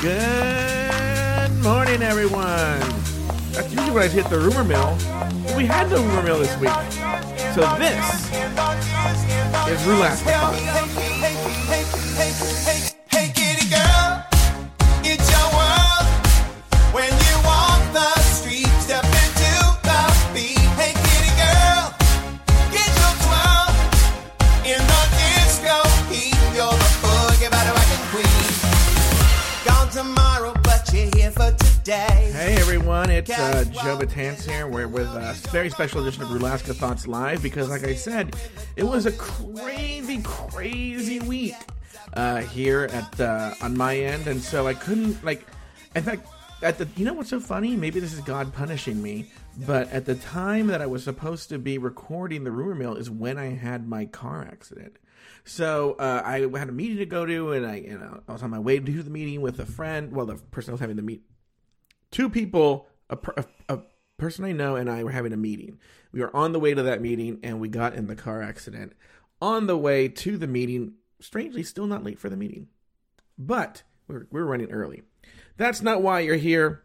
Good morning, everyone. That's usually when I hit the rumor mill. But we had no rumor mill this week. So this is Roulette. Hey everyone, it's uh, Joe Betance here. We're with a very special edition of Rulaska Thoughts Live because, like I said, it was a crazy, crazy week uh, here at uh, on my end, and so I couldn't like. In fact, at the you know what's so funny? Maybe this is God punishing me, but at the time that I was supposed to be recording the rumor mill is when I had my car accident. So uh, I had a meeting to go to, and I you know I was on my way to the meeting with a friend. Well, the person I was having the meet two people, a, a, a person I know and I were having a meeting. We were on the way to that meeting and we got in the car accident. On the way to the meeting, strangely, still not late for the meeting, but we're, we're running early. That's not why you're here.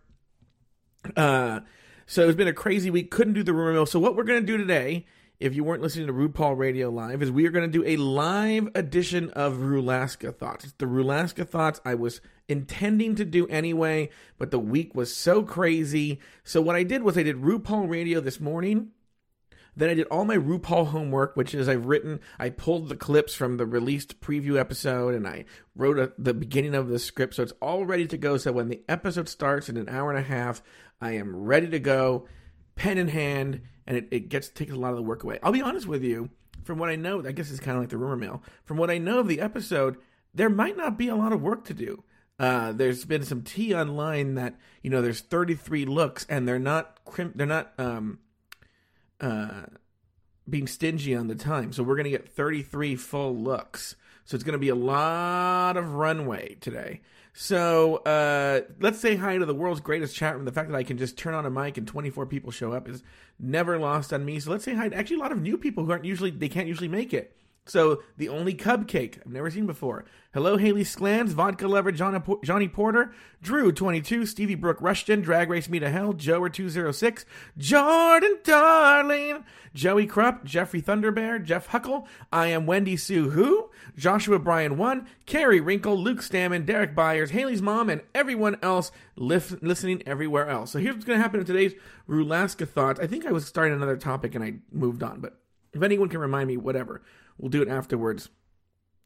Uh, so it's been a crazy week. Couldn't do the rumor mill. So what we're gonna do today, if you weren't listening to RuPaul Radio Live, is we are gonna do a live edition of Rulaska Thoughts. It's the Rulaska Thoughts I was intending to do anyway, but the week was so crazy. So what I did was I did RuPaul Radio this morning. Then I did all my RuPaul homework, which is I've written, I pulled the clips from the released preview episode and I wrote a, the beginning of the script. So it's all ready to go. So when the episode starts in an hour and a half, I am ready to go, pen in hand, and it, it gets takes a lot of the work away. I'll be honest with you, from what I know, I guess it's kind of like the rumor mill. From what I know of the episode, there might not be a lot of work to do. Uh, there's been some tea online that you know there's 33 looks and they're not they're not um, uh, being stingy on the time. So we're to get 33 full looks. So it's to be a lot of runway today. So uh, let's say hi to the world's greatest chat room. The fact that I can just turn on a mic and 24 people show up is never lost on me. So let's say hi to actually a lot of new people who aren't usually, they can't usually make it. So the only cupcake I've never seen before. Hello, Haley Sklans, Vodka Lover, John, uh, Johnny Porter, Drew twenty two, Stevie Brooke Rushton, Drag Race Me to Hell, Joer two zero six, Jordan Darling, Joey Krupp, Jeffrey Thunderbear, Jeff Huckle, I am Wendy Sue Who, Joshua Bryan one, Carrie Wrinkle, Luke Stammen, Derek Byers, Haley's mom, and everyone else lif- listening everywhere else. So here's what's going to happen in today's Rulaska Thoughts. I think I was starting another topic and I moved on, but if anyone can remind me, whatever. We'll do it afterwards.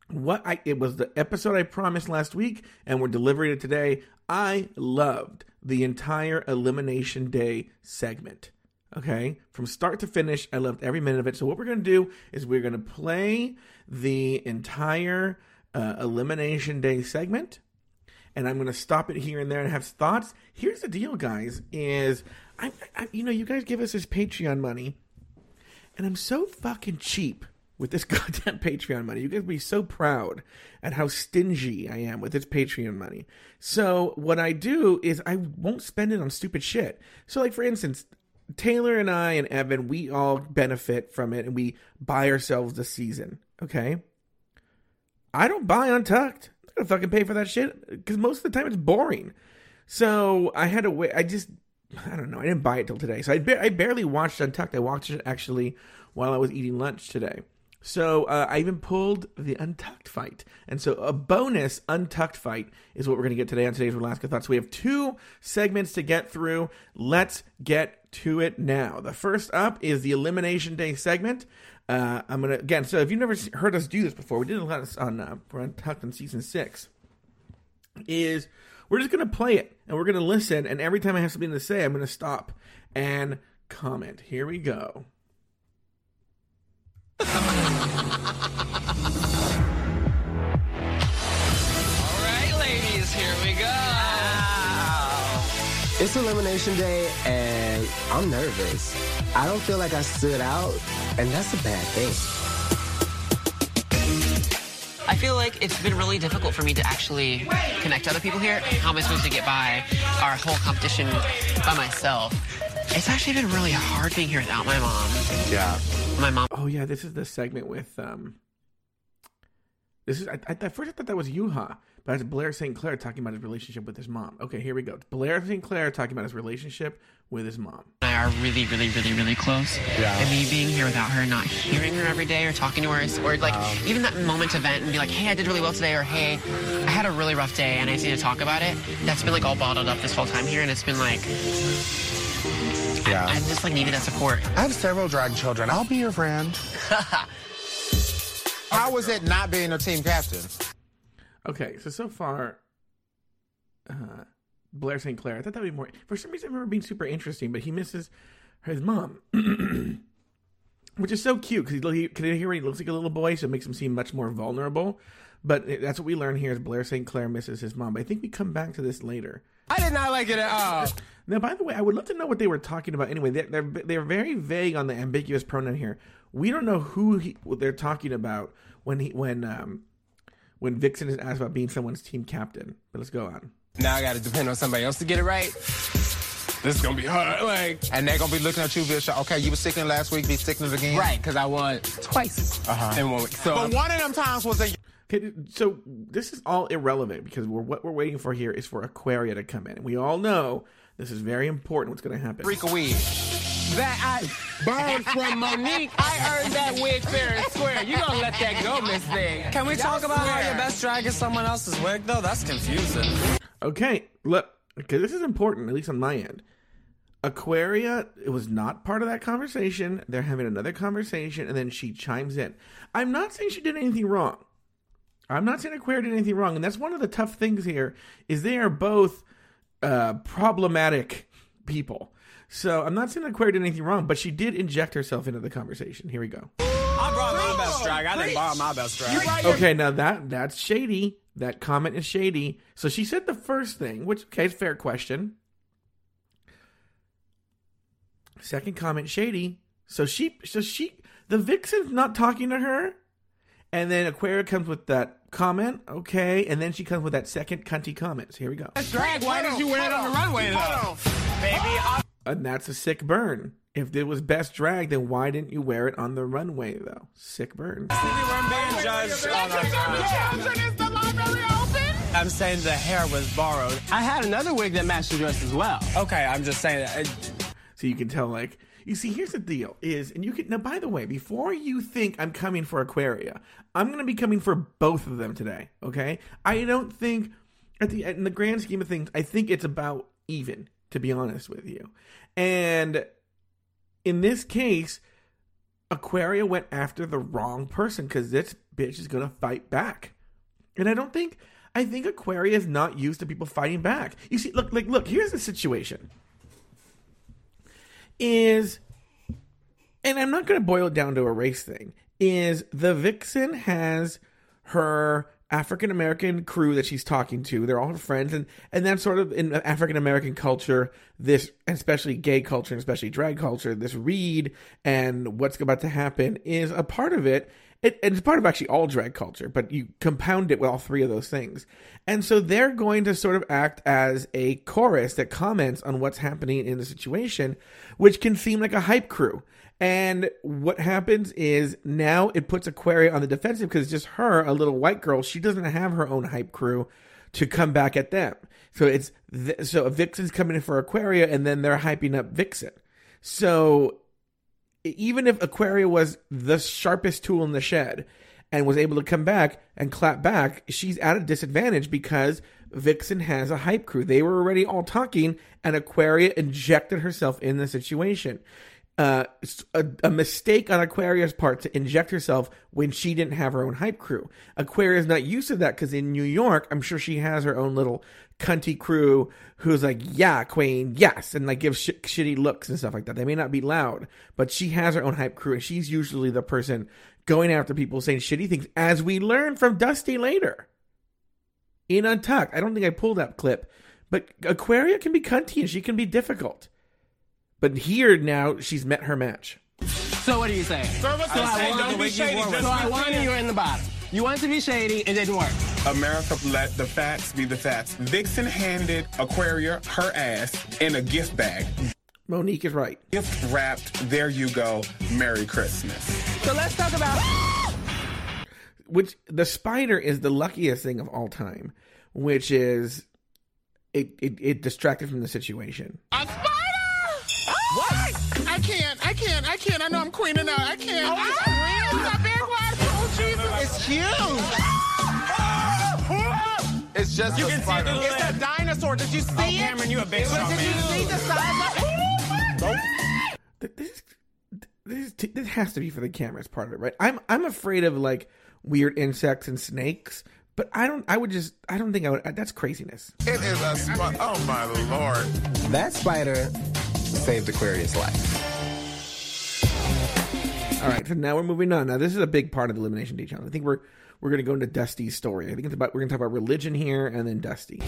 What I it was the episode I promised last week, and we're delivering it today. I loved the entire Elimination Day segment. Okay, from start to finish, I loved every minute of it. So what we're gonna do is we're gonna play the entire uh, Elimination Day segment, and I'm gonna stop it here and there and have thoughts. Here's the deal, guys: is I, I you know you guys give us this Patreon money, and I'm so fucking cheap with this goddamn Patreon money. You guys be so proud at how stingy I am with this Patreon money. So what I do is I won't spend it on stupid shit. So like for instance, Taylor and I and Evan, we all benefit from it and we buy ourselves the season. Okay. I don't buy Untucked. I'm gonna fucking pay for that shit because most of the time it's boring. So I had to wait. I just I don't know. I didn't buy it till today. So I, ba- I barely watched Untucked. I watched it actually while I was eating lunch today. So uh, I even pulled the Untucked fight. And so a bonus Untucked fight is what we're going to get today on today's Alaska Thoughts. We have two segments to get through. Let's get to it now. The first up is the Elimination Day segment. Uh, I'm going to, again, so if you've never heard us do this before, we did a lot on uh, Untucked in season six, is we're just going to play it and we're going to listen. And every time I have something to say, I'm going to stop and comment. Here we go. All right, ladies, here we go. It's elimination day and I'm nervous. I don't feel like I stood out, and that's a bad thing. I feel like it's been really difficult for me to actually connect to other people here. How am I supposed to get by our whole competition by myself? It's actually been really hard being here without my mom. Yeah. My mom Oh yeah, this is the segment with um This is I, I, at first I thought that was Yuhua, but it's Blair St. Clair talking about his relationship with his mom. Okay, here we go. It's Blair St. Clair talking about his relationship with his mom. I are really, really, really, really close. Yeah. And me being here without her, not hearing her every day or talking to her, or like even that moment to vent and be like, hey, I did really well today, or hey, I had a really rough day and I just need to talk about it. That's been like all bottled up this whole time here, and it's been like, Yeah. I just like needed that support. I have several drag children. I'll be your friend. How was it not being a team captain? Okay, so so far, uh, Blair St. Clair. I thought that would be more. For some reason, I remember being super interesting, but he misses his mom, which is so cute because he, he can you hear he looks like a little boy, so it makes him seem much more vulnerable. But that's what we learn here: is Blair St. Clair misses his mom. But I think we come back to this later. I did not like it at all. Now, by the way, I would love to know what they were talking about. Anyway, they're they're, they're very vague on the ambiguous pronoun here. We don't know who he, what they're talking about when he when um when Vixen is asked about being someone's team captain. But let's go on. Now I gotta depend on somebody else to get it right. This is gonna be hard. Like, And they're gonna be looking at you, Bishop. Okay, you were sickening last week, be sickening again. right, because I won twice Uh-huh. in one week. So But one of them times was a Okay, so this is all irrelevant because we're, what we're waiting for here is for Aquaria to come in. And we all know this is very important. What's going to happen? freak a wig. that I borrowed from Monique. I earned that wig fair and square. You gonna let that go, Miss Thing? Can we talk about how swear. your best drag is someone else's wig, though? That's confusing. Okay, look, because this is important, at least on my end. Aquaria, it was not part of that conversation. They're having another conversation, and then she chimes in. I'm not saying she did anything wrong. I'm not saying Aquaria did anything wrong, and that's one of the tough things here is they are both uh, problematic people. So I'm not saying Aquaria did anything wrong, but she did inject herself into the conversation. Here we go. I brought my best drag. I didn't borrow my best drag. Okay, now that that's shady. That comment is shady. So she said the first thing, which okay, it's a fair question. Second comment, shady. So she, so she, the vixen's not talking to her, and then Aquaria comes with that comment, okay, and then she comes with that second cunty comment. So here we go, Drag, why did you wear it on the runway though? and that's a sick burn. If it was best drag, then why didn't you wear it on the runway though? Sick burn. We weren't being judged on our I'm saying the hair was borrowed. I had another wig that matched the dress as well. Okay, I'm just saying that. Uh, so you can tell, like, you see, here's the deal: is and you can now. By the way, before you think I'm coming for Aquaria, I'm going to be coming for both of them today. Okay, I don't think at the in the grand scheme of things, I think it's about even. To be honest with you, and in this case, Aquaria went after the wrong person because this bitch is going to fight back. And I don't think I think Aquaria is not used to people fighting back. You see, look, like, look. Here's the situation: is, and I'm not going to boil it down to a race thing. Is the vixen has her African American crew that she's talking to? They're all her friends, and and that's sort of in African American culture, this especially gay culture and especially drag culture, this read and what's about to happen is a part of it. It, it's part of actually all drag culture, but you compound it with all three of those things. And so they're going to sort of act as a chorus that comments on what's happening in the situation, which can seem like a hype crew. And what happens is now it puts Aquaria on the defensive because just her, a little white girl. She doesn't have her own hype crew to come back at them. So it's th- so Vixen's coming in for Aquaria, and then they're hyping up Vixen. So even if Aquaria was the sharpest tool in the shed and was able to come back and clap back, she's at a disadvantage because Vixen has a hype crew. They were already all talking, and Aquaria injected herself in the situation. Uh, a, a mistake on Aquaria's part to inject herself when she didn't have her own hype crew. Aquaria's not used to that because in New York, I'm sure she has her own little cunty crew who's like, yeah, queen, yes, and like gives sh- shitty looks and stuff like that. They may not be loud, but she has her own hype crew, and she's usually the person going after people saying shitty things, as we learn from Dusty later in Untucked. I don't think I pulled that clip, but Aquaria can be cunty and she can be difficult. But here now, she's met her match. So what do you saying? So I saying won. don't be shady, So I be won, fair. and you're in the bottom. You wanted to be shady, it didn't work. America let the facts be the facts. Vixen handed Aquaria her ass in a gift bag. Monique is right. Gift wrapped, there you go, Merry Christmas. So let's talk about. which the spider is the luckiest thing of all time, which is it it, it distracted from the situation. A spider! What? I can't. I can't. I can't. I know I'm queening out. I can't. Oh, it's real. It's a big one. Oh, Jesus. It's huge. It's just You a can see spider. the little- It's a dinosaur. Did you oh, see Oh, it? Cameron, you a big But strong did you see the size of it? Th- This this this has to be for the cameras part of it, right? I'm I'm afraid of like weird insects and snakes, but I don't. I would just. I don't think I would. Uh, that's craziness. It is a spider. Oh my lord. That spider saved Aquaria's life. All right, so now we're moving on. Now this is a big part of the elimination detail. I think we're we're gonna go into Dusty's story. I think it's about we're gonna talk about religion here and then Dusty.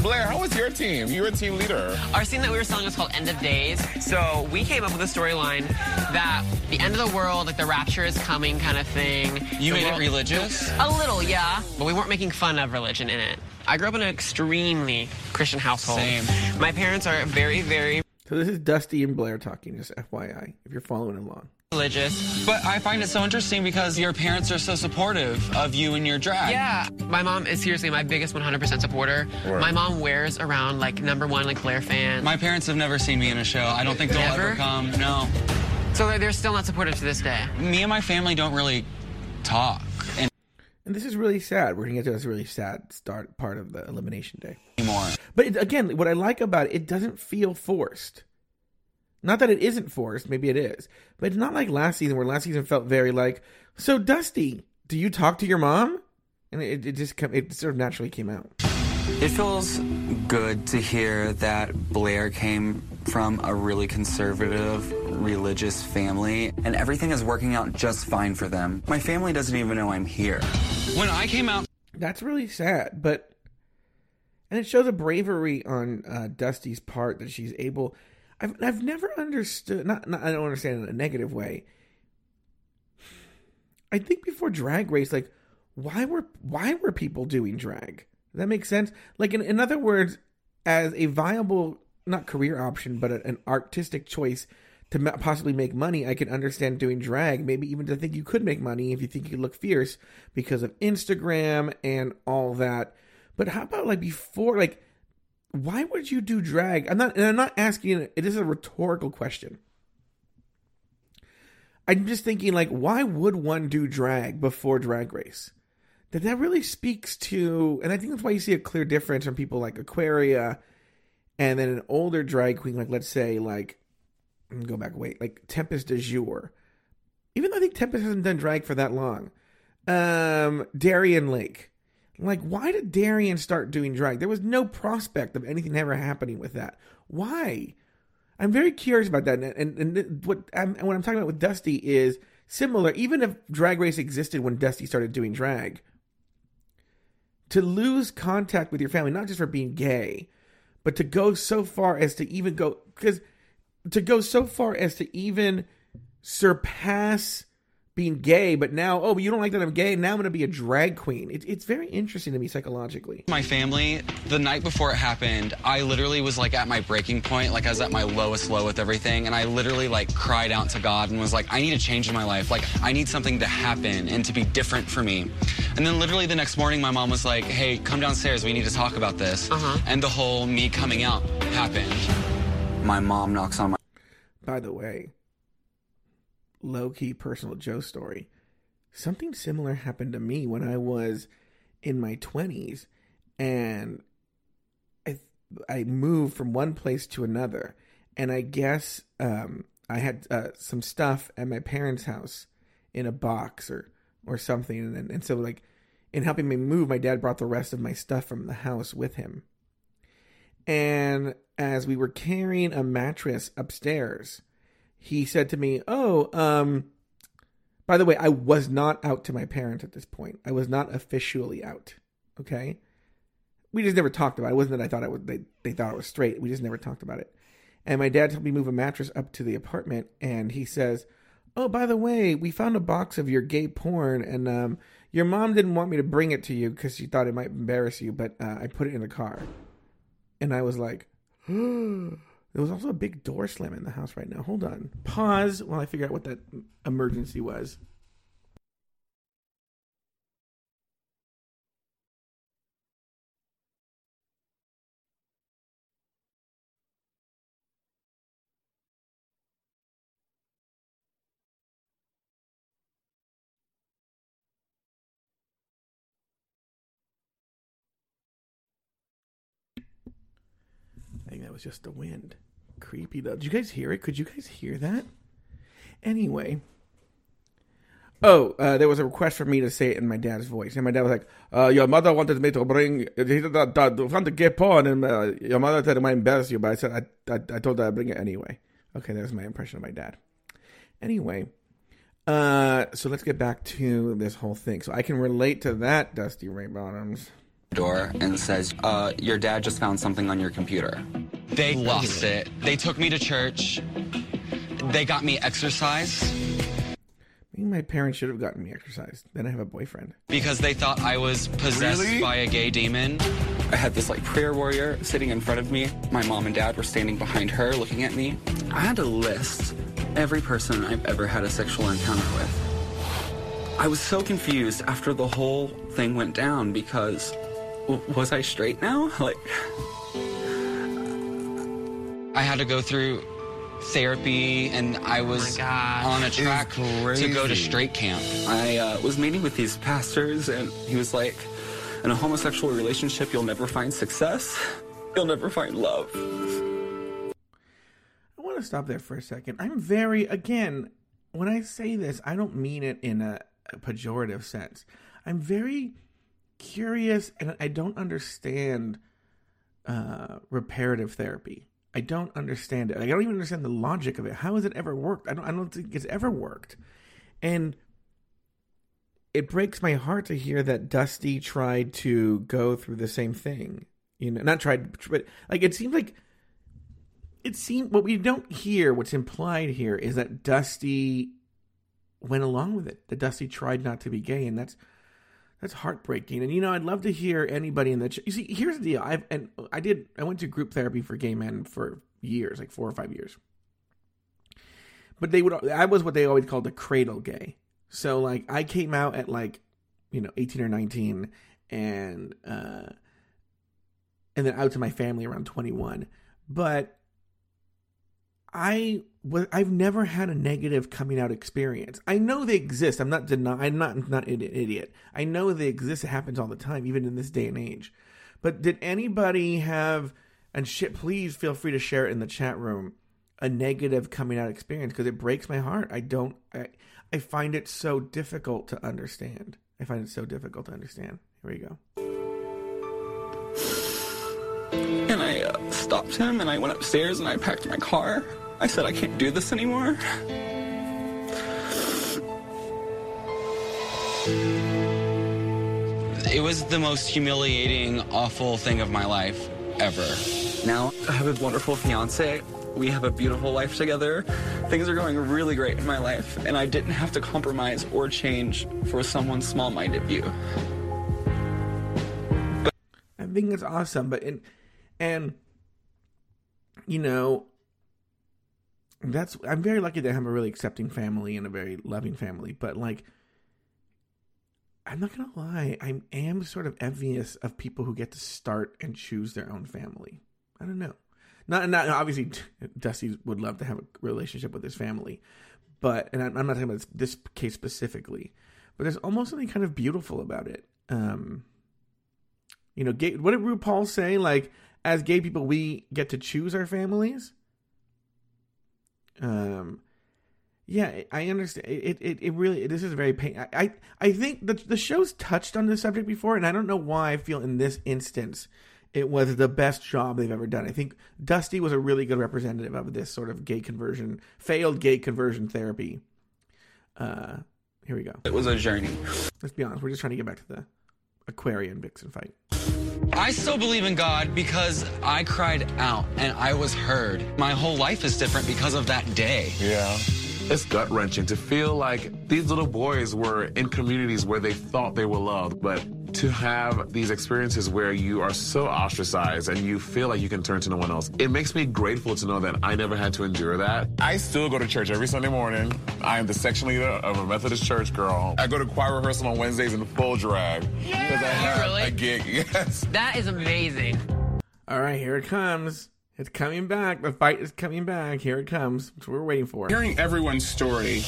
Blair, how was your team? You were a team leader. Our scene that we were selling was called End of Days. So we came up with a storyline that the end of the world, like the rapture is coming kind of thing. You The made it religious? A little, yeah. But we weren't making fun of religion in it. I grew up in an extremely Christian household. Same. My parents are very, very So this is Dusty and Blair talking. Just FYI, if you're following along. Religious. But I find it so interesting because your parents are so supportive of you and your drag. Yeah, my mom is seriously my biggest 100% supporter. My mom wears around like number one like Blair fan. My parents have never seen me in a show. I don't think they'll Never? ever come. No. so they're, they're still not supportive to this day. Me and my family don't really talk and And this is really sad. We're gonna get to this really sad start part of the elimination day. anymore. But it, again, what I like about it, it doesn't feel forced. Not that it isn't forced, maybe it is, but it's not like last season where last season felt very like. So Dusty, do you talk to your mom? And it, it just come, it sort of naturally came out. It feels good to hear that Blair came from a really conservative, religious family, and everything is working out just fine for them. My family doesn't even know I'm here. When I came out That's really sad, but and it shows a bravery on uh, Dusty's part that she's able. I've I've never understood. Not, not I don't understand in a negative way. I think before Drag Race, like why were why were people doing drag? That makes sense? Like in in other words, as a viable not career option, but a- an artistic choice to possibly make money, I can understand doing drag. Maybe even to think you could make money if you think you look fierce because of Instagram and all that. But how about like before, like why would you do drag? I'm not, and I'm not asking. It is a rhetorical question. I'm just thinking, like, why would one do drag before Drag Race? That that really speaks to, and I think that's why you see a clear difference from people like Aquaria, and then an older drag queen, like let's say, like go back, wait, like Tempest DuJour. Even though I think Tempest hasn't done drag for that long, um, Darienne Lake. Like, why did Darienne start doing drag? There was no prospect of anything ever happening with that. Why? I'm very curious about that. And, and, and what, I'm, what I'm talking about with Dusty is similar. Even if Drag Race existed when Dusty started doing drag, to lose contact with your family, not just for being gay, but to go so far as to even go, because to go so far as to even surpass being gay, but now, oh, but you don't like that I'm gay. Now I'm going to be a drag queen. It, it's very interesting to me psychologically. my family, the night before it happened, I literally was like at my breaking point, like I was at my lowest low with everything, and I literally like cried out to God and was like, I need a change in my life. Like I need something to happen and to be different for me. And then literally the next morning, my mom was like, Hey, come downstairs. We need to talk about this. Uh-huh. And the whole me coming out happened. My mom knocks on my By the way, low key personal Joe story. Something similar happened to me when I was in my 20s and I I moved from one place to another and I guess um I had uh, some stuff at my parents' house in a box or or something and and so like in helping me move my dad brought the rest of my stuff from the house with him. And as we were carrying a mattress upstairs, he said to me, "Oh, um by the way, I was not out to my parents at this point. I was not officially out. Okay? We just never talked about it. It wasn't that I thought I was they, they thought I was straight. We just never talked about it. And my dad helped me move a mattress up to the apartment and he says, "Oh, by the way, we found a box of your gay porn and um your mom didn't want me to bring it to you cuz she thought it might embarrass you, but uh, I put it in the car." And I was like, There was also a big door slam in the house right now. Hold on. Pause while I figure out what that emergency was. I think that was just the wind. Creepy though. Did you guys hear it? Could you guys hear that? Anyway. Oh, uh, there was a request for me to say it in my dad's voice, and my dad was like, uh, "Your mother wanted me to bring he want to get porn, and uh, your mother said it might embarrass you, but I said I, I, I told her I'd bring it anyway." Okay, that was my impression of my dad. Anyway, uh, so let's get back to this whole thing. So I can relate to that, Dusty Ray Bottoms. door and says, uh, your dad just found something on your computer. They lost it. They took me to church. They got me exercise Maybe my parents should have gotten me exercise. Then I have a boyfriend. because they thought I was possessed Really? by a gay demon. I had this like prayer warrior sitting in front of me. My mom and dad were standing behind her looking at me. I had to list every person I've ever had a sexual encounter with. I was so confused after the whole thing went down because w- was I straight now? Like, I had to go through therapy and I was gosh. on a track to go to straight camp. I uh, was meeting with these pastors, and he was like, in a homosexual relationship, you'll never find success, you'll never find love. I want to stop there for a second. I'm very, again, when I say this, I don't mean it in a, a pejorative sense. I'm very curious and I don't understand uh, reparative therapy. I don't understand it. Like, I don't even understand the logic of it. How has it ever worked? I don't, I don't think it's ever worked. And it breaks my heart to hear that Dusty tried to go through the same thing. You know, not tried, but like it seems like it seemed what we don't hear what's implied here is that dusty went along with it that dusty tried not to be gay and that's that's heartbreaking. And you know i'd love to hear anybody in the ch- you see here's the deal. I've and i did i went to group therapy for gay men for years like four or five years. But they would i was what they always called the cradle gay. So like i came out at like you know 18 or 19 and uh and then out to my family around 21 but I was I've never had a negative coming out experience. I know they exist. I'm not denying. I'm not not an idiot. I know they exist. It happens all the time, even in this day and age. But did anybody have? And shit, please feel free to share it in the chat room. A negative coming out experience because it breaks my heart. I don't. I, I find it so difficult to understand. I find it so difficult to understand. Here we go. And I uh, stopped him and I went upstairs and I packed my car. I said, I can't do this anymore. It was the most humiliating, awful thing of my life ever. Now I have a wonderful fiance. We have a beautiful life together. Things are going really great in my life, and I didn't have to compromise or change for someone's small minded view. I think it's awesome, but and and you know that's I'm very lucky to have a really accepting family and a very loving family, but like I'm not gonna lie, I am sort of envious of people who get to start and choose their own family. I don't know. Not, not obviously. Dusty would love to have a relationship with his family, but and I'm not talking about this case specifically, but there's almost something kind of beautiful about it. Um, you know, gay, what did RuPaul say? Like, as gay people, we get to choose our families. Um, yeah, I understand. It, it, it really. This is very pain. I, I, I think the the show's touched on this subject before, and I don't know why I feel in this instance it was the best job they've ever done. I think Dusty was a really good representative of this sort of gay conversion, failed gay conversion therapy. Uh, here we go. It was a journey. Let's be honest. We're just trying to get back to the Aquarian Vixen fight. I still believe in God because I cried out and I was heard. My whole life is different because of that day. Yeah. It's gut wrenching to feel like these little boys were in communities where they thought they were loved, but to have these experiences where you are so ostracized and you feel like you can turn to no one else, it makes me grateful to know that I never had to endure that. I still go to church every Sunday morning. I am the section leader of a Methodist church girl. I go to choir rehearsal on Wednesdays in full drag. Because I have really? a gig. Yes. That is amazing. All right, here it comes. It's coming back. The fight is coming back. Here it comes. That's what we're waiting for. Hearing everyone's story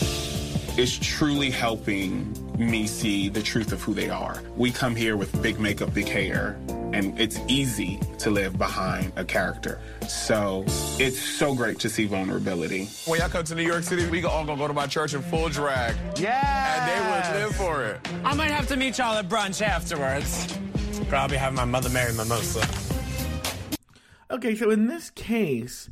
is truly helping me see the truth of who they are. We come here with big makeup, big hair, and it's easy to live behind a character. So it's so great to see vulnerability. When y'all come to New York City, we all gonna go to my church in full drag. Yeah. And they would live for it. I might have to meet y'all at brunch afterwards. Probably have my Mother Mary mimosa. Okay, so in this case,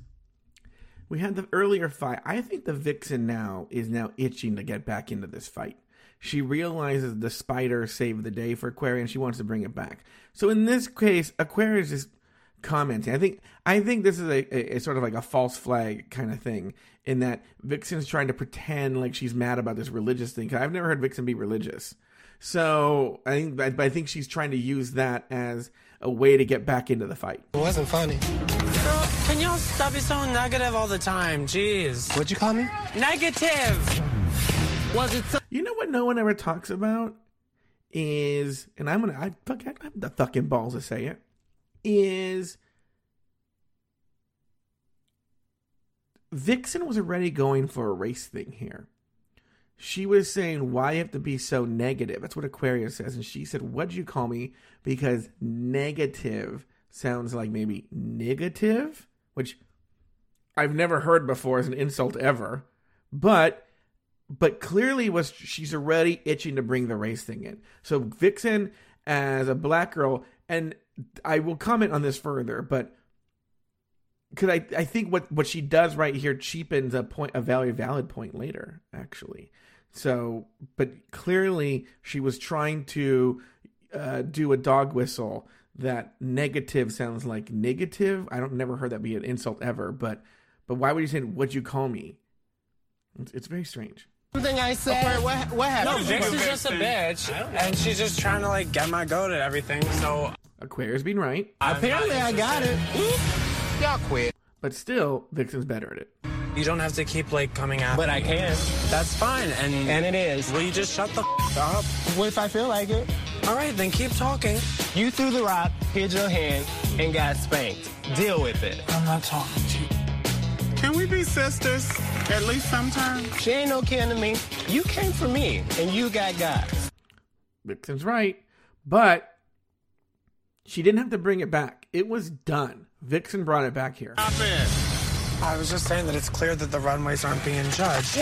we had the earlier fight. I think the Vixen now is now itching to get back into this fight. She realizes the spider saved the day for Aquarius. and she wants to bring it back. So in this case, Aquarius is commenting. I think I think this is a, a, a sort of like a false flag kind of thing in that Vixen's trying to pretend like she's mad about this religious thing. 'Cause I've never heard Vixen be religious. So I think but I think she's trying to use that as a way to get back into the fight. It wasn't funny. Girl, can y'all stop being so negative all the time? Jeez. What'd you call me? Negative. Was it so- You know what no one ever talks about is, and I'm gonna, I fuck, I have the fucking balls to say it, is Vixen was already going for a race thing here. She was saying, "Why you have to be so negative?" That's what Aquarius says, and she said, "What'd you call me?" Because negative sounds like maybe negative, which I've never heard before as an insult ever, but but clearly was she's already itching to bring the race thing in. So Vixen as a black girl, and I will comment on this further, but because I, I think what, what she does right here cheapens a point a very valid point later, actually. So, but clearly she was trying to uh, do a dog whistle that negative sounds like negative. I don't never heard that be an insult ever, but but why would you say what'd you call me? It's, it's very strange. Something I said. Okay, what, what No, happened? Vix is just a bitch, and she's just trying to like get my goat at everything. So Aquarius being right, Apparently, I got it. Y'all quit. but still Vixen's better at it. you don't have to keep like coming out. But me. I can. That's fine, and And it is. will you just shut the f- up? What if I feel like it? All right, then keep talking. You threw the rock, hit your hand, and got spanked. Deal with it. I'm not talking to you. Can we be sisters? At least sometimes? She ain't no kin to me. You came for me, and you got got. Vixen's right, but she didn't have to bring it back. It was done. Vixen brought it back here. Stop it. I was just saying that it's clear that the runways aren't being judged.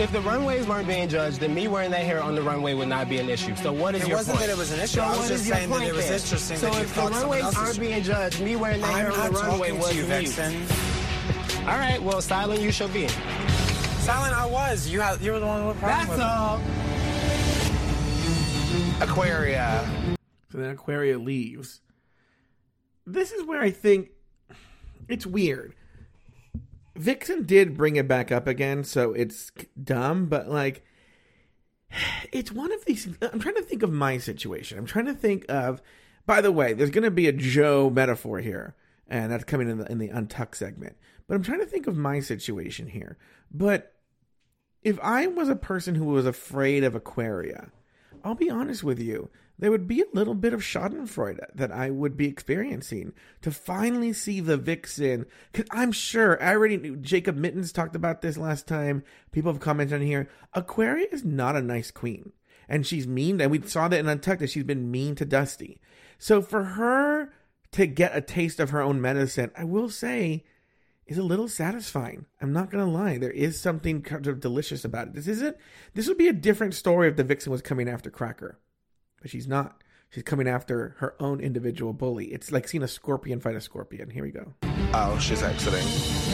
If the runways weren't being judged, then me wearing that hair on the runway would not be an issue. So what is It your wasn't that it was an issue. So I was just saying that it was then? interesting So that you if the thought someone runways else was- aren't being judged, me wearing that hair I'm on the runway was to you, mute. Vixen. All right, well, silent you shall be. Silent, I was. You had. You were the one with the problem That's with it. all. Aquaria. So then Aquaria leaves. This is where I think it's weird. Vixen did bring it back up again, so it's dumb, but like it's one of these I'm trying to think of my situation. I'm trying to think of by the way, there's going to be a Joe metaphor here, and that's coming in the in the untuck segment. But I'm trying to think of my situation here. But if I was a person who was afraid of Aquaria, I'll be honest with you, there would be a little bit of Schadenfreude that I would be experiencing to finally see the Vixen. Because I'm sure, I already knew, Jacob Mittens talked about this last time. People have commented on here. Aquaria is not a nice queen. And she's mean, and we saw that in Untucked that she's been mean to Dusty. So for her to get a taste of her own medicine, I will say, is a little satisfying. I'm not gonna lie. There is something kind of delicious about it. This isn't. This would be a different story if the vixen was coming after Cracker, but she's not. She's coming after her own individual bully. It's like seeing a scorpion fight a scorpion. Here we go. Oh, she's exiting.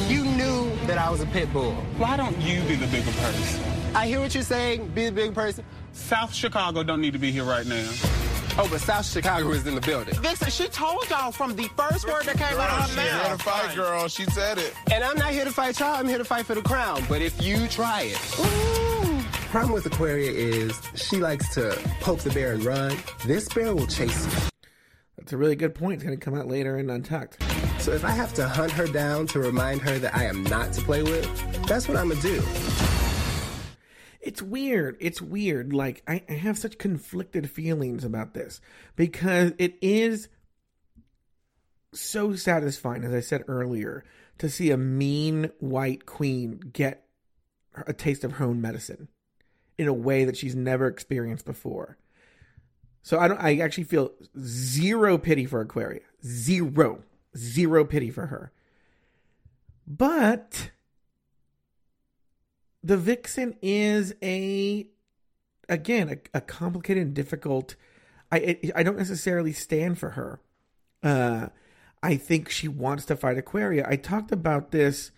You knew that I was a pit bull. Why don't you be the bigger person? I hear what you're saying. Be the big person. South Chicago don't need to be here right now. Oh, but South Chicago is in the building. Vixen, she told y'all from the first word that came out of her She had a mouth. fight, girl. She said it. And I'm not here to fight y'all. I'm here to fight for the crown. But if you try it. Ooh. Problem with Aquaria is she likes to poke the bear and run. This bear will chase you. That's a really good point. It's gonna come out later in Untucked. So if I have to hunt her down to remind her that I am not to play with, that's what I'm gonna do. It's weird. It's weird. Like I, I have such conflicted feelings about this because it is so satisfying, as I said earlier, to see a mean white queen get a taste of her own medicine in a way that she's never experienced before. So I don't. I actually feel zero pity for Aquaria. Zero, zero pity for her. But the Vixen is a again a, a complicated and difficult. I I don't necessarily stand for her. Uh, I think she wants to fight Aquaria. I talked about this.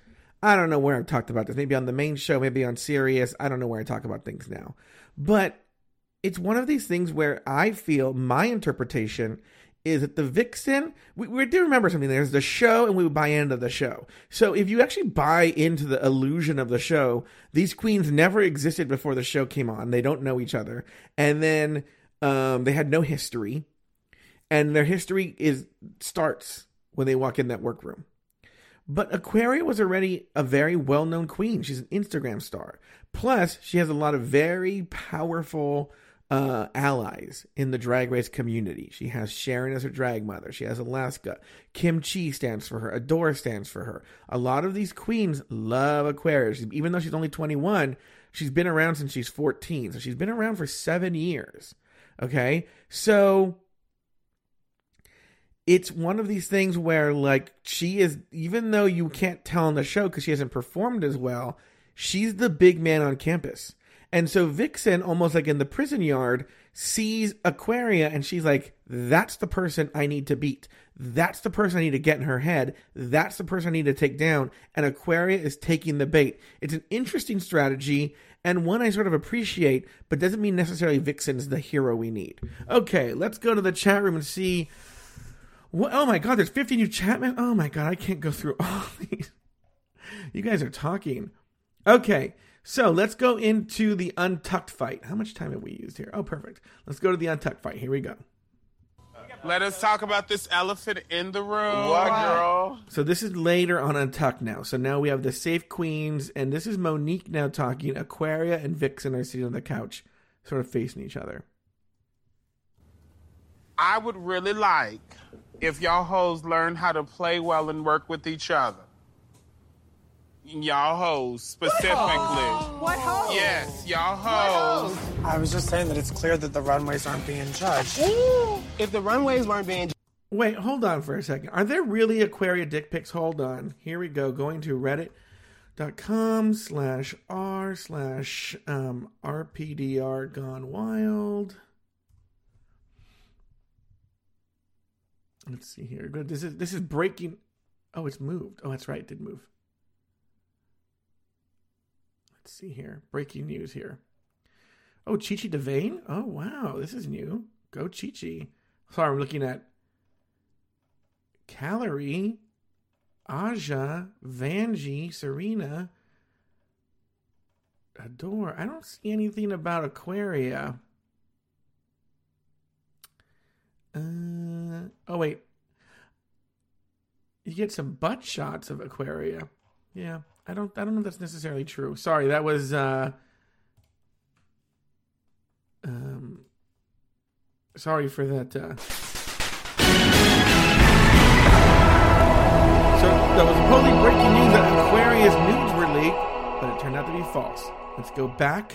I don't know where I've talked about this. Maybe on the main show, maybe on Sirius. I don't know where I talk about things now. But it's one of these things where I feel my interpretation is that the vixen we, we do remember something. There's the show and we buy into the show. So if you actually buy into the illusion of the show these queens never existed before the show came on. They don't know each other. And then um, they had no history. And their history is starts when they walk in that workroom. But Aquaria was already a very well known queen. She's an Instagram star. Plus, she has a lot of very powerful uh, allies in the drag race community. She has Sharon as her drag mother. She has Alaska. Kim Chi stands for her. Adore stands for her. A lot of these queens love Aquarius. Even though she's only 21, she's been around since she's 14. So she's been around for seven years. Okay. So it's one of these things where like she is even though you can't tell on the show because she hasn't performed as well she's the big man on campus and so vixen almost like in the prison yard sees aquaria and she's like that's the person i need to beat that's the person i need to get in her head that's the person i need to take down and aquaria is taking the bait it's an interesting strategy and one i sort of appreciate but doesn't mean necessarily vixen's the hero we need okay let's go to the chat room and see what? Oh my god, there's 50 new chatmen. Oh my god, I can't go through all these. You guys are talking. Okay, so let's go into the untucked fight. How much time have we used here? Oh, perfect. Let's go to the untucked fight. Here we go. Let us talk about this elephant in the room. What, girl? So this is later on Untucked now. So now we have the Safe Queens, and this is Monique now talking. Aquaria and Vixen are sitting on the couch, sort of facing each other. I would really like if y'all hoes learn how to play well and work with each other. Y'all hoes specifically. What hoes? Yes, y'all hoes. I was just saying that it's clear that the runways aren't being judged. If the runways weren't being Wait, hold on for a second. Are there really Aquaria dick pics? Hold on. Here we go. Going to reddit.com slash r slash um, rpdr gone wild. Let's see here. Good. This is this is breaking. Oh, it's moved. Oh, that's right. It did move. Let's see here. Breaking news here. Oh, Chi Chi DeVayne? Oh, wow. This is new. Go Chi Chi. Sorry, I'm looking at Kalorie, Aja, Vanjie, Serena, Adore. I don't see anything about Aquaria. Uh, oh wait. You get some butt shots of Aquaria. Yeah, I don't. I don't know if that's necessarily true. Sorry, that was. uh Um. Sorry for that. Uh, so that was supposedly breaking news that Aquaria's nudes were leaked, but it turned out to be false. Let's go back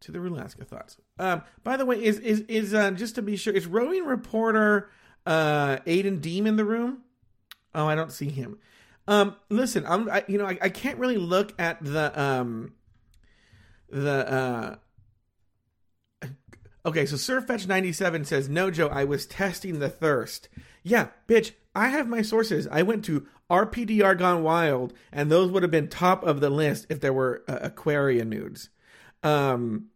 to the Rulaska thoughts. Um, by the way, is is is uh, just to be sure, is rowing reporter uh, Aiden Deem in the room? Oh, I don't see him. Um, listen, I'm I, you know I, I can't really look at the um the uh. Okay, so Surfetch97 says, No, Joe, I was testing the thirst. Yeah, bitch, I have my sources. I went to RPDR Gone Wild, and those would have been top of the list if there were uh, Aquaria nudes. Um,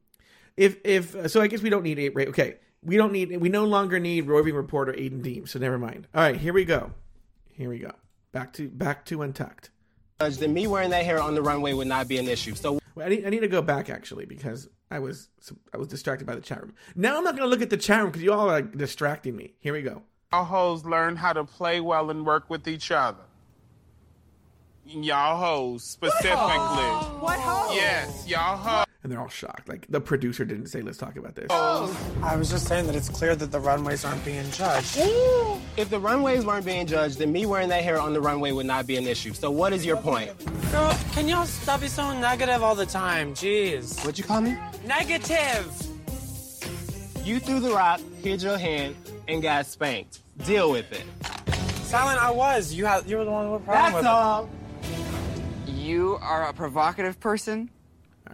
if if so, I guess we don't need eight. Right? Okay, we don't need. We no longer need roving reporter Aiden Deem. So never mind. All right, here we go. Here we go. Back to back to Untucked. judged, then me wearing that hair on the runway would not be an issue. So I need, I need to go back actually because I was I was distracted by the chat room. Now I'm not going to look at the chat room because you all are distracting me. Here we go. Y'all hoes learn how to play well and work with each other. Y'all hoes specifically. What hoes? Yes, y'all hoes. And they're all shocked. Like the producer didn't say, "Let's talk about this." I was just saying that it's clear that the runways aren't being judged. if the runways weren't being judged, then me wearing that hair on the runway would not be an issue. So what is your point? Girl, can y'all stop being so negative all the time? Jeez. What'd you call me? Negative. You threw the rock, hid your hand, and got spanked. Deal with it. Silent, I was. You had. You were the one with a problem That's with all. You are a provocative person,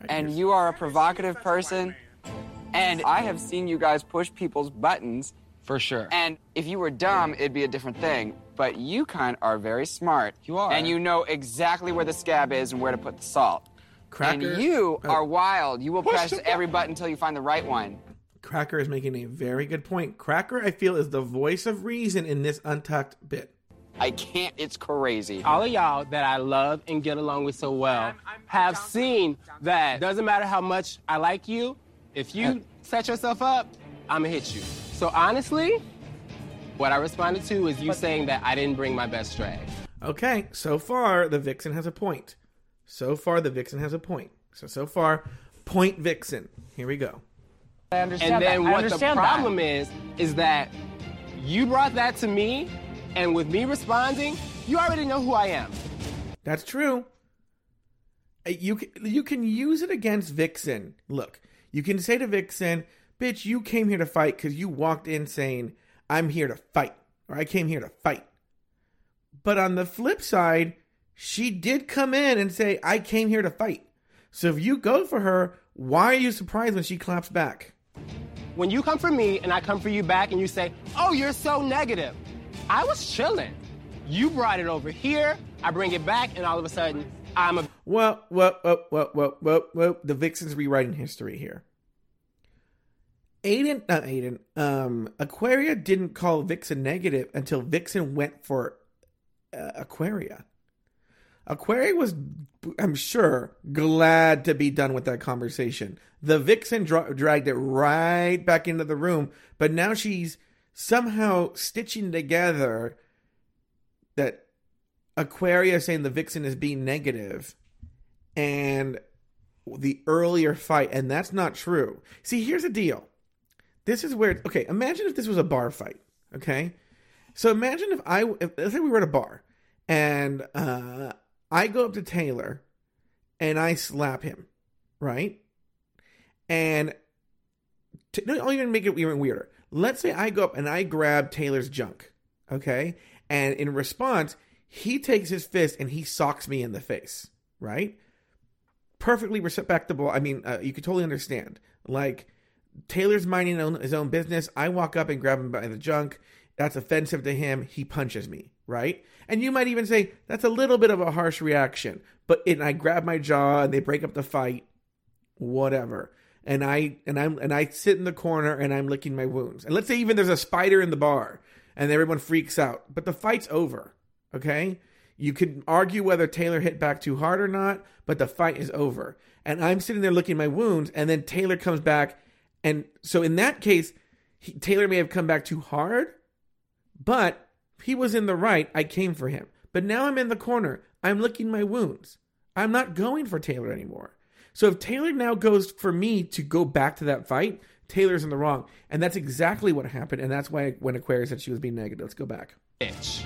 and you are a provocative person, and I have seen you guys push people's buttons. For sure. And if you were dumb, it'd be a different thing. But you kind are very smart. You are. And you know exactly where the scab is and where to put the salt. Cracker- And you Oh. are wild. You will press every button until you find the right one. Cracker is making a very good point. Cracker, I feel, is the voice of reason in this untucked bit. I can't. It's crazy. All of y'all that I love and get along with so well have seen that doesn't matter how much I like you, if you set yourself up, I'm gonna hit you. So honestly, what I responded to is you saying that I didn't bring my best drag. Okay, so far the Vixen has a point. So far the Vixen has a point. So so far, point Vixen. Here we go. I understand And then that. I what the understand that. problem is, is that you brought that to me, and with me responding, you already know who I am. That's true. Uh, You can, you can use it against Vixen. Look, you can say to Vixen, "Bitch, you came here to fight because you walked in saying I'm here to fight, or I came here to fight." But on the flip side, she did come in and say, "I came here to fight." So if you go for her, why are you surprised when she claps back? When you come for me and I come for you back and you say, oh, you're so negative, I was chilling. You brought it over here, I bring it back, and all of a sudden, I'm a. Well, well, well, well, well, well, well, the Vixen's rewriting history here. Aiden, not Aiden, um, Aquaria didn't call Vixen negative until Vixen went for uh, Aquaria. Aquaria was, I'm sure, glad to be done with that conversation. The Vixen dra- dragged it right back into the room, but now she's somehow stitching together that Aquaria saying the Vixen is being negative and the earlier fight, and that's not true. See, here's the deal. This is where okay. Imagine if this was a bar fight. Okay, so imagine if I if, let's say we were at a bar and uh, I go up to Taylor and I slap him, right? And t- no, I'll even make it even weirder. Let's say I go up and I grab Taylor's junk, okay? And in response, he takes his fist and he socks me in the face, right? Perfectly respectable. I mean, uh, you could totally understand. Like, Taylor's minding his own business. I walk up and grab him by the junk. That's offensive to him. He punches me, right? And you might even say that's a little bit of a harsh reaction. But and I grab my jaw and they break up the fight, whatever. And I and I'm and I sit in the corner and I'm licking my wounds. And let's say even there's a spider in the bar and everyone freaks out, but the fight's over. Okay, you could argue whether Taylor hit back too hard or not, but the fight is over. And I'm sitting there licking my wounds, and then Taylor comes back, and so in that case, he, Taylor may have come back too hard, but he was in the right. I came for him. But now I'm in the corner. I'm licking my wounds. I'm not going for Taylor anymore. So if Taylor now goes for me to go back to that fight, Taylor's in the wrong. And that's exactly what happened. And that's why when Aquaria said she was being negative. Let's go back. bitch.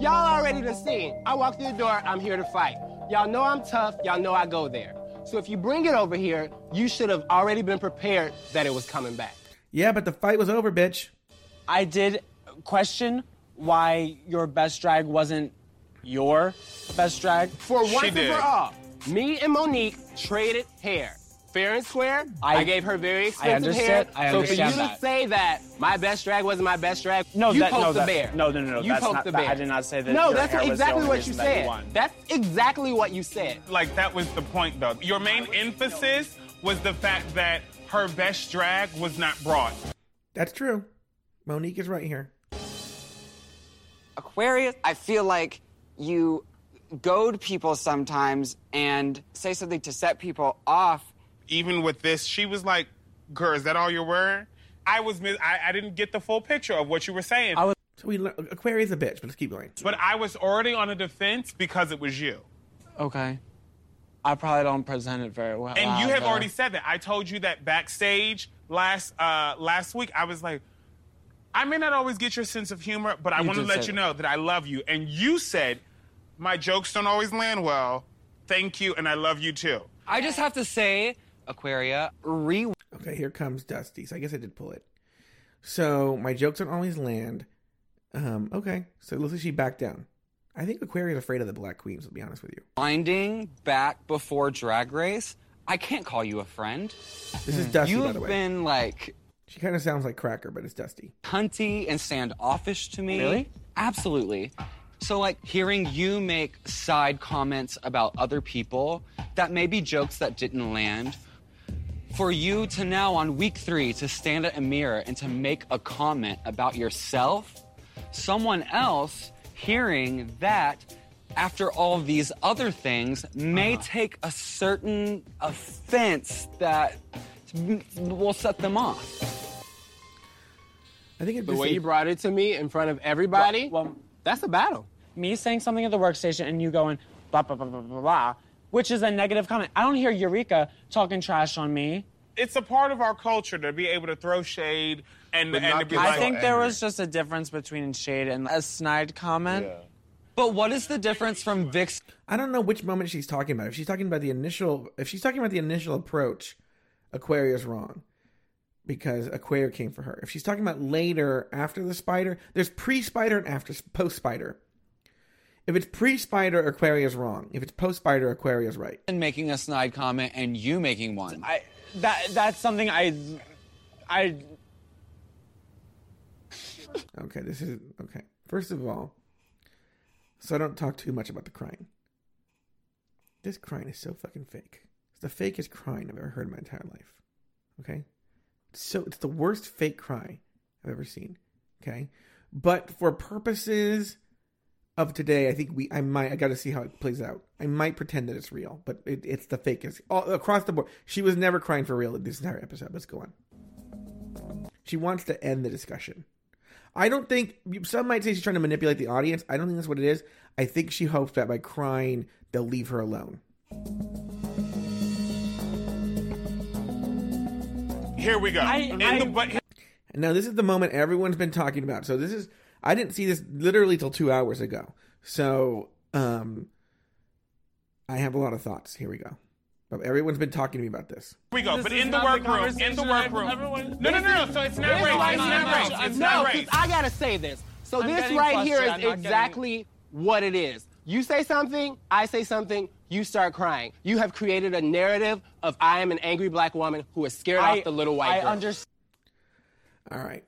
Y'all already done seen. I walk through the door, I'm here to fight. Y'all know I'm tough, y'all know I go there. So if you bring it over here, you should have already been prepared that it was coming back. Yeah, but the fight was over, bitch. I did question why your best drag wasn't your best drag. For once and for all, me and Monique traded hair. Fair and square, I, I- gave her very I expensive hair. I understand. so for you understand to say that my best drag wasn't my best drag, No, you that- poked no, the that- bear. no, no, no, no, You that's poked not- the bear. I did not say that No, your that's hair was the exactly only what you reason that you said. That's exactly what you said. Like that was the point, though. Your main emphasis was the fact that her best drag was not brought. That's true. Monique is right here. Aquaria, I feel like you goad people sometimes and say something to set people off. Even with this, she was like, "Girl, is that all you're wearing?" I was, mis- I, I didn't get the full picture of what you were saying. So we lear- Aquaria is a bitch, but let's keep going. but I was already on a defense because it was you. Okay. I probably don't present it very well. And you have uh, already said that. I told you that backstage last uh, last week. I was like, I may not always get your sense of humor, but I want to let say you that. know that I love you. And you said, my jokes don't always land well. Thank you, and I love you too. I just have to say Aquaria. Re Okay, here comes Dusty. So I guess I did pull it. So my jokes don't always land. Um, okay, so it looks like she backed down. I think Aquaria's afraid of the Black Queens. To be honest with you, winding back before Drag Race. I can't call you a friend. this is Dusty, You've by the way. been like She kind of sounds like Cracker, but it's Dusty. hunty and standoffish to me. Really? Absolutely. So, like, hearing you make side comments about other people that may be jokes that didn't land, for you to now, on week three, to stand at a mirror and to make a comment about yourself, someone else hearing that after all these other things may uh-huh. take a certain offense that will set them off. I think the way you brought it to me in front of everybody. Well, that's a battle. Me saying something at the workstation and you going blah blah blah blah blah blah, which is a negative comment. I don't hear Eureka talking trash on me. It's a part of our culture to be able to throw shade and, and to be I think there was just a difference between shade and a snide comment. Yeah. But what is the difference from Vic's? I don't know which moment she's talking about. If she's talking about the initial, if she's talking about the initial approach, Aquaria's wrong because Aquaria came for her. If she's talking about later after the spider, there's pre-spider and after post-spider. If it's pre-spider, Aquaria's wrong. If it's post-spider, Aquaria's right. And making a snide comment and you making one. I that that's something I I Okay, this is okay. First of all, so I don't talk too much about the crying. This crying is so fucking fake. It's the fakest crying I've ever heard in my entire life. Okay? So it's the worst fake cry I've ever seen. Okay? But for purposes of today, I think we I might I got to see how it plays out. I might pretend that it's real, but it, it's the fakest all across the board. She was never crying for real in this entire episode. Let's go on. She wants to end the discussion. I don't think some might say she's trying to manipulate the audience. I don't think that's what it is. I think she hopes that by crying they'll leave her alone. Here we go. In the, but And now this is the moment everyone's been talking about. So this is I didn't see this literally till two hours ago. So um I have a lot of thoughts. Here we go. Everyone's been talking to me about this. Here we go. This but in the workroom, in the workroom. everyone- No, no, no, no. So it's not race. right It's not race. It's no, not 'cause race. I gotta say this. So I'm this right here flustered. is I'm getting- exactly what it is. You say something, I say something, you start crying. You have created a narrative of I am an angry black woman who is scared I- off the little white I girl. understand. All right.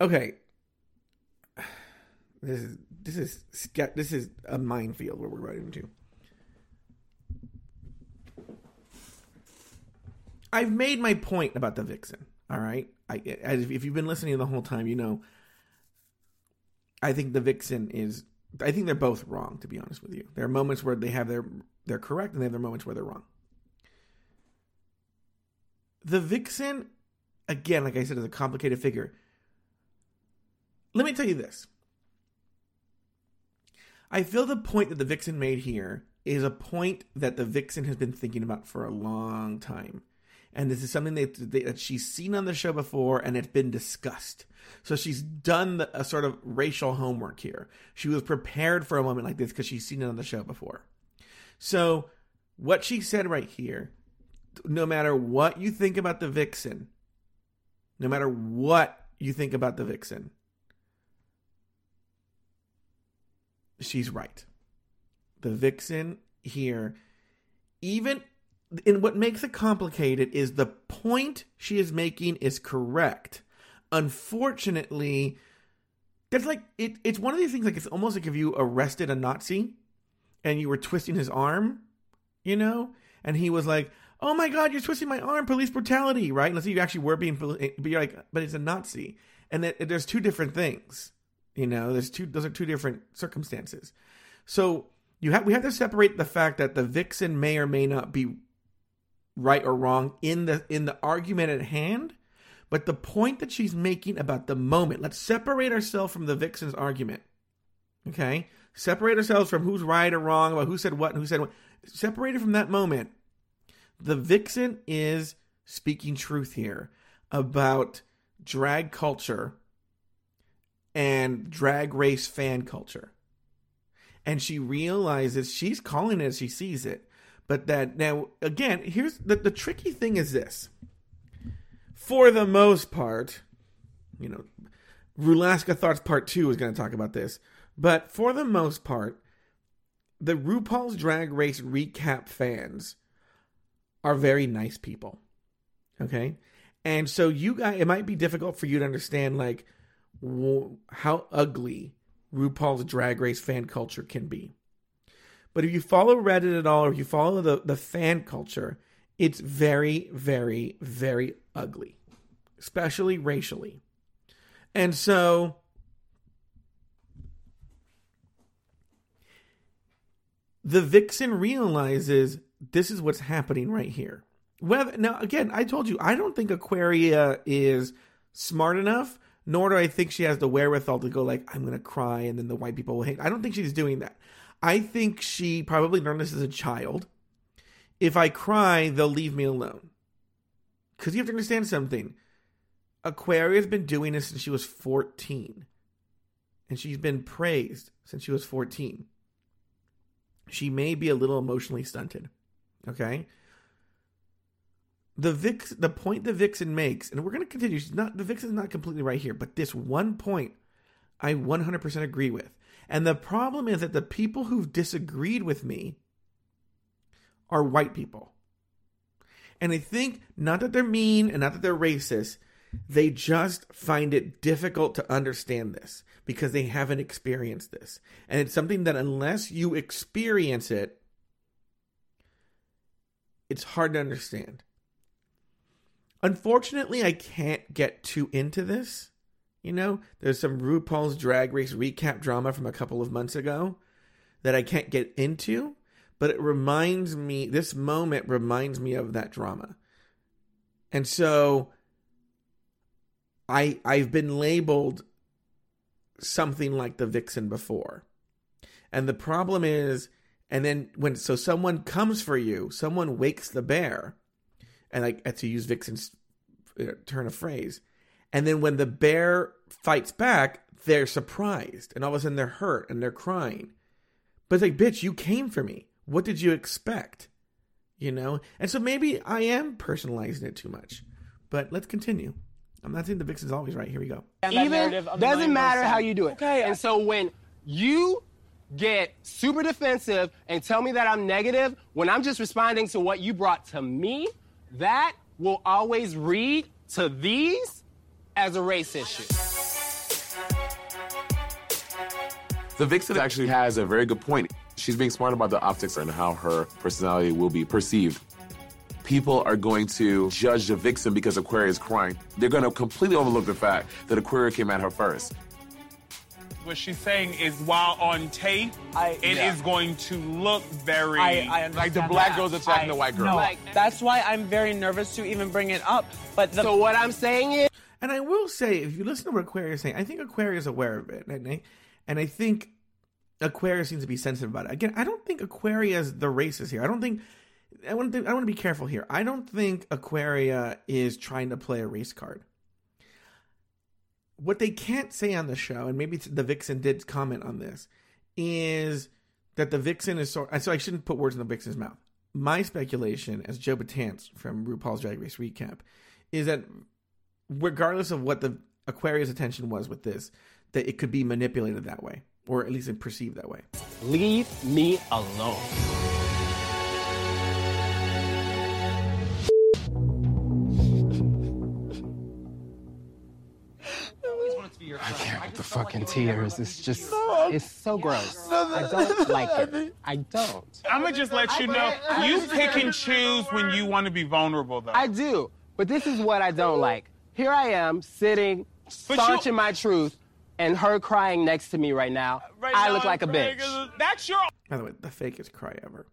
Okay. This is this is this is a minefield where we're right into. I've made my point about the vixen. All right, I if you've been listening the whole time, you know. I think the vixen is. I think they're both wrong. To be honest with you, there are moments where they have their they're correct, and they have their moments where they're wrong. The vixen, again, like I said, is a complicated figure. Let me tell you this. I feel the point that the vixen made here is a point that the vixen has been thinking about for a long time. And this is something that, that she's seen on the show before and it's been discussed. So she's done the, a sort of racial homework here. She was prepared for a moment like this because she's seen it on the show before. So what she said right here, no matter what you think about the vixen, no matter what you think about the vixen, she's right. The vixen here, even and what makes it complicated is the point she is making is correct. Unfortunately, that's like it, it's one of these things like it's almost like if you arrested a Nazi and you were twisting his arm, you know, and he was like, "Oh my God, you're twisting my arm! Police brutality!" Right? Let's say you actually were being, but you're like, "But it's a Nazi," and that, there's two different things. You know, there's two; those are two different circumstances. So you have we have to separate the fact that the vixen may or may not be right or wrong in the in the argument at hand, but the point that she's making about the moment. Let's separate ourselves from the vixen's argument. Okay, separate ourselves from who's right or wrong about who said what and who said what. Separated from that moment, the vixen is speaking truth here about drag culture and drag race fan culture. And she realizes she's calling it as she sees it. but that now again, here's the the tricky thing is this. For the most part, you know, Rulaska Thoughts Part 2 is going to talk about this, but for the most part, the RuPaul's Drag Race recap fans are very nice people. Okay? And so you guys it might be difficult for you to understand like how ugly RuPaul's Drag Race fan culture can be. But if you follow Reddit at all, or if you follow the, the fan culture, it's very, very, very ugly, especially racially. And so the vixen realizes this is what's happening right here. Whether, now, again, I told you, I don't think Aquaria is smart enough, nor do I think she has the wherewithal to go like, I'm to cry and then the white people will hate. I don't think she's doing that. I think she probably learned this as a child. If I cry, they'll leave me alone. Because you have to understand something. Aquaria's been doing this since she was 14. And she's been praised since she was 14. She may be a little emotionally stunted. Okay? The Vix the point the Vixen makes, and we're gonna continue, she's not the Vixen's not completely right here, but this one point I 100% agree with. And the problem is that the people who've disagreed with me are white people. And I think not that they're mean and not that they're racist, they just find it difficult to understand this because they haven't experienced this. And it's something that unless you experience it, it's hard to understand. Unfortunately, I can't get too into this. You know, there's some RuPaul's Drag Race recap drama from a couple of months ago that I can't get into, but it reminds me, this moment reminds me of that drama. And so I I've been labeled something like the vixen before. And the problem is and then when so someone comes for you, someone wakes the bear and like to use vixen's uh, turn of phrase. And then when the bear fights back, they're surprised and all of a sudden they're hurt and they're crying. But it's like, bitch, you came for me. What did you expect? You know? And so maybe I am personalizing it too much. But let's continue. I'm not saying the vixen's always right. Here we go. Even doesn't matter how you do it. Okay. And so when you get super defensive and tell me that I'm negative when I'm just responding to what you brought to me, that will always read to these as a race issue. The Vixen actually has a very good point. She's being smart about the optics and how her personality will be perceived. People are going to judge the Vixen because Aquaria is crying. They're going to completely overlook the fact that Aquaria came at her first. What she's saying is, while on tape, it is yeah. going to look very I, I Like the black that. girl's attacking I- the white girl. No, Like- that's why I'm very nervous to even bring it up. But the, so what I'm saying is, And I will say, if you listen to what Aquaria is saying, I think Aquaria is aware of it, and I, and I think Aquaria seems to be sensitive about it. Again, I don't think Aquaria is the racist here. I don't think. I want to. I want to be careful here. I don't think Aquaria is trying to play a race card. What they can't say on the show, and maybe the Vixen did comment on this, is that the Vixen is so. So I shouldn't put words in the Vixen's mouth. My speculation, as Joe Betance from RuPaul's Drag Race recap, is that regardless of what the Aquaria's attention was with this, that it could be manipulated that way, or at least perceived that way. leave me alone. Fucking tears. It's just, it's so gross. I don't like it. I don't. I'm gonna just let you know, you pick and choose when you want to be vulnerable, though. I do, but this is what I don't like. Here I am sitting, But you- my truth, and her crying next to me right now. I look now, like a bitch. That's your. By the way, the fakest cry ever.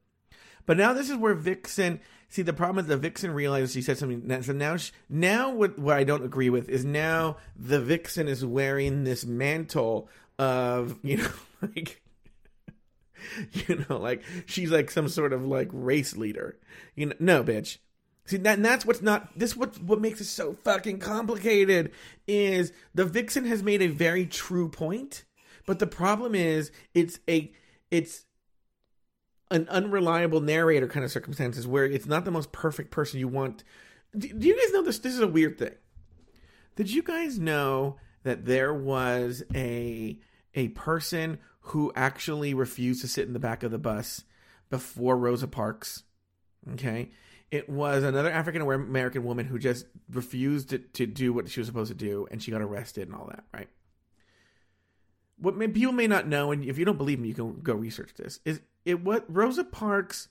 But now this is where Vixen. See, the problem is the Vixen realizes she said something. So now, she, now what, what I don't agree with is now the Vixen is wearing this mantle of you know like you know like she's like some sort of like race leader. You know, no, bitch. See that and that's what's not this what what makes it so fucking complicated is the Vixen has made a very true point, but the problem is it's a it's an unreliable narrator kind of circumstances where it's not the most perfect person you want. Do, do you guys know this? This is a weird thing. Did you guys know that there was a a person who actually refused to sit in the back of the bus before Rosa Parks? Okay. It was another African American woman who just refused to, to do what she was supposed to do and she got arrested and all that, right? What may, people may not know, and if you don't believe me, you can go research this. Is it what Rosa Parks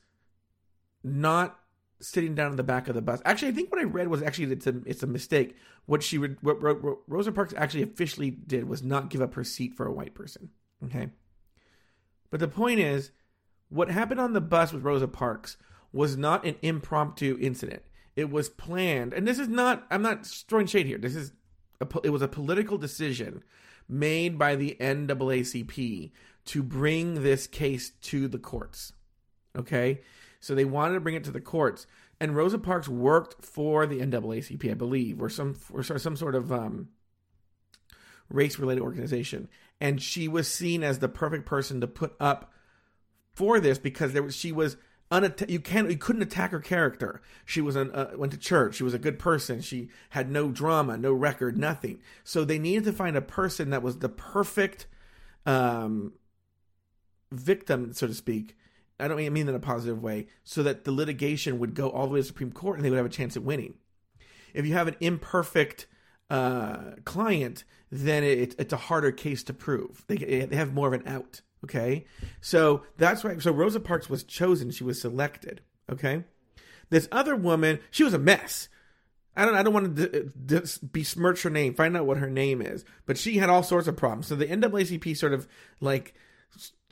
not sitting down in the back of the bus? Actually, I think what I read was actually it's a it's a mistake. What she would what Ro- Ro- Rosa Parks actually officially did was not give up her seat for a white person. Okay, but the point is, what happened on the bus with Rosa Parks was not an impromptu incident. It was planned, and this is not. I'm not throwing shade here. This is a, it was a political decision made by the NAACP to bring this case to the courts. Okay, so they wanted to bring it to the courts, and Rosa Parks worked for the NAACP, I believe, or some or some sort of um, race-related organization, and she was seen as the perfect person to put up for this because there was she was unatta- you can't you couldn't attack her character. She was an, uh, went to church. She was a good person. She had no drama, no record, nothing. So they needed to find a person that was the perfect um, victim, so to speak. I don't mean that in a positive way, so that the litigation would go all the way to the Supreme Court and they would have a chance at winning. If you have an imperfect uh, client, then it, it's a harder case to prove. They, they have more of an out. Okay, so that's why. So Rosa Parks was chosen; she was selected. Okay, this other woman, she was a mess. I don't. I don't want to d- d- besmirch her name. Find out what her name is, but she had all sorts of problems. So the NAACP sort of like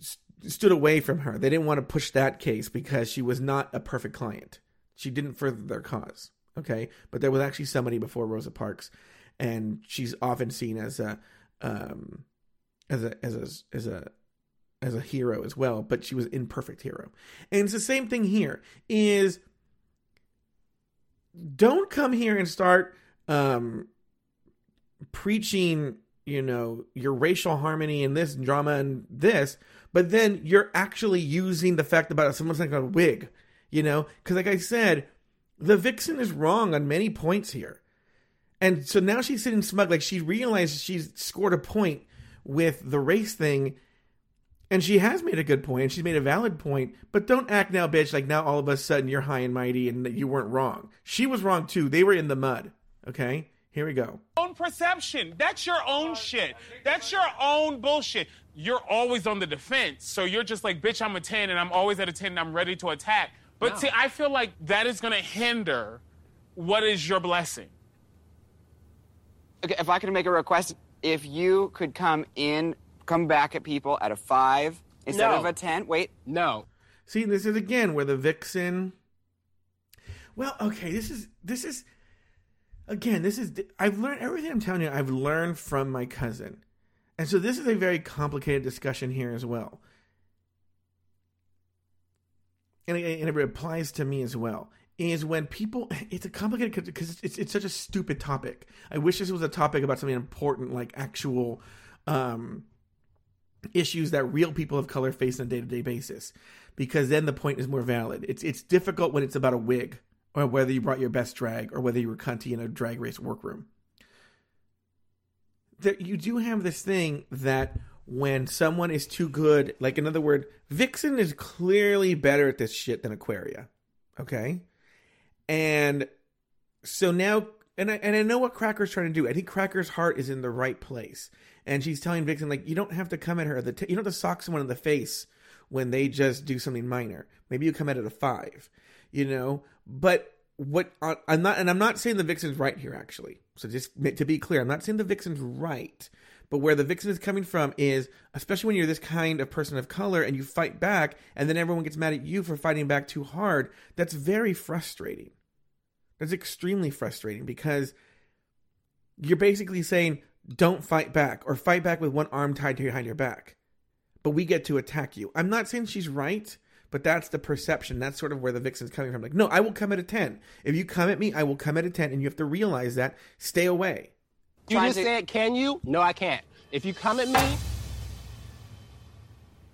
st- stood away from her. They didn't want to push that case because she was not a perfect client. She didn't further their cause. Okay, but there was actually somebody before Rosa Parks, and she's often seen as a um, as a as a as a as a hero as well, but she was imperfect hero. And it's the same thing here is don't come here and start um preaching, you know, your racial harmony and this drama and this, but then you're actually using the fact about someone's like a wig, you know? Cuz like I said, the vixen is wrong on many points here. And so now she's sitting smug like she realizes she's scored a point with the race thing and she has made a good point, and she's made a valid point, but don't act now, bitch, like now all of a sudden you're high and mighty and that you weren't wrong. She was wrong too. They were in the mud. Okay? Here we go. Own perception. That's your own shit. That's your own bullshit. You're always on the defense. So you're just like, bitch, I'm a 10 and I'm always at a 10 and I'm ready to attack. But No. see, I feel like that is going to hinder what is your blessing. Okay, if I could make a request, if you could come in, come back at people at a five instead No. of a ten. Wait. No. See, this is again where the vixen. Well, okay, this is this is again this is I've learned everything I'm telling you. I've learned from my cousin, and so this is a very complicated discussion here as well, and it, and it applies to me as well. Is when people it's a complicated because it's, it's it's such a stupid topic. I wish this was a topic about something important like actual. um issues that real people of color face on a day-to-day basis because then the point is more valid it's it's difficult when it's about a wig or whether you brought your best drag or whether you were cunty in a drag race workroom that you do have this thing that when someone is too good like in other words vixen is clearly better at this shit than aquaria okay and so now and I, and I know what Cracker's trying to do. I think Cracker's heart is in the right place. And she's telling Vixen, like, you don't have to come at her. The t- you don't have to sock someone in the face when they just do something minor. Maybe you come at it a five, you know? But what I'm not, and I'm not saying the Vixen's right here, actually. So just to be clear, I'm not saying the Vixen's right. But where the Vixen is coming from is, especially when you're this kind of person of color and you fight back, and then everyone gets mad at you for fighting back too hard, that's very frustrating. That's extremely frustrating because you're basically saying, don't fight back or fight back with one arm tied behind your back. But we get to attack you. I'm not saying she's right, but that's the perception. That's sort of where the vixen's coming from. Like, no, I will come at a 10. If you come at me, I will come at a 10. And you have to realize that. Stay away. You just said, can you? No, I can't. If you come at me,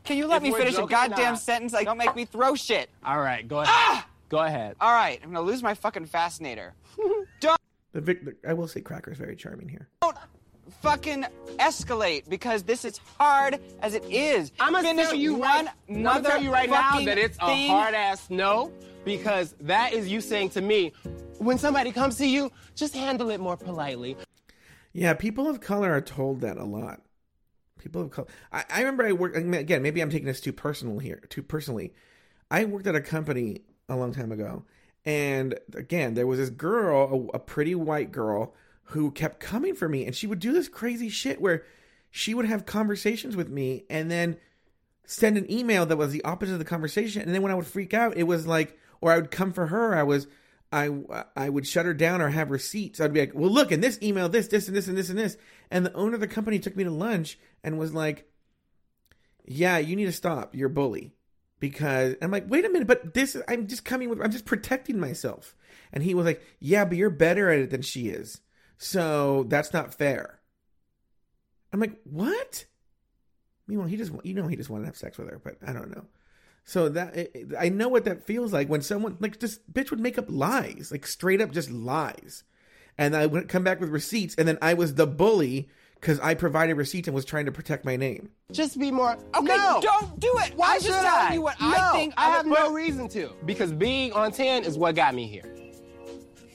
Can you let If me finish a goddamn not. sentence? Like, don't make me throw shit. All right, go ahead. Ah! Go ahead. All right, I'm gonna lose my fucking fascinator. don't The Vic, the, I will say, Cracker is very charming here. Fucking escalate because this is hard as it is. I'm gonna Finish tell you one right, I'm tell you right now that it's a hard ass no because that is you saying to me, when somebody comes to you, just handle it more politely. Yeah, people of color are told that a lot. People of color. I, I remember I worked again. Maybe I'm taking this too personal here, too personally. I worked at a company a long time ago, and again, there was this girl, a, a pretty white girl, who kept coming for me, and she would do this crazy shit where she would have conversations with me, and then send an email that was the opposite of the conversation, and then when I would freak out, it was like, or I would come for her, I was. I, I would shut her down or have receipts. I'd be like, well, look, in this email, this, this, and this, and this, and this. And the owner of the company took me to lunch and was like, yeah, you need to stop. You're a bully. Because I'm like, wait a minute, but this, I'm just coming with, I'm just protecting myself. And he was like, yeah, but you're better at it than she is. So that's not fair. I'm like, what? Meanwhile, he just, you know, he just wanted to have sex with her, but I don't know. So that it- it- I know what that feels like when someone like this bitch would make up lies, like straight up just lies, and I would come back with receipts, and then I was the bully because I provided receipts and was trying to protect my name. Just be more. Okay, no. don't do it. Why I'm should just I? telling you what no, I think. I of have no reason to because being on ten is what got me here.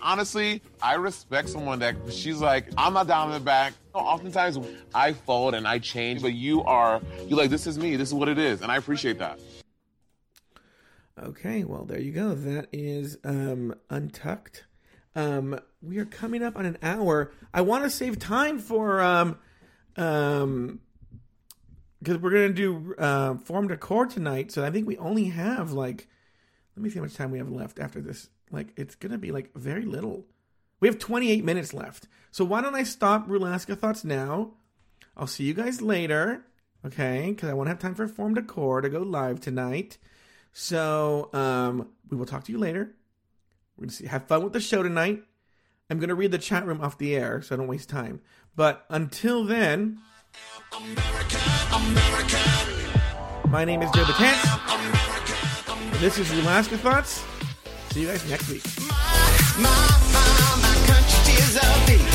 Honestly, I respect someone that she's like, I'm not down in the back. Oftentimes I fold and I change, but you are, you like, this is me. This is what it is. And I appreciate that. Okay, well there you go. That is um untucked. Um we are coming up on an hour. I want to save time for um um because we're gonna do uh, form decor tonight, so I think we only have like let me see how much time we have left after this. Like it's gonna be like very little. We have 28 minutes left. So why don't I stop Rulaska thoughts now? I'll see you guys later. Okay, because I won't have time for form decor to go live tonight. So um, we will talk to you later. We're gonna see, have fun with the show tonight. I'm gonna read the chat room off the air, so I don't waste time. But until then, my name is Joe Betance. This is Rulaska Thoughts. See you guys next week. Tears of thee.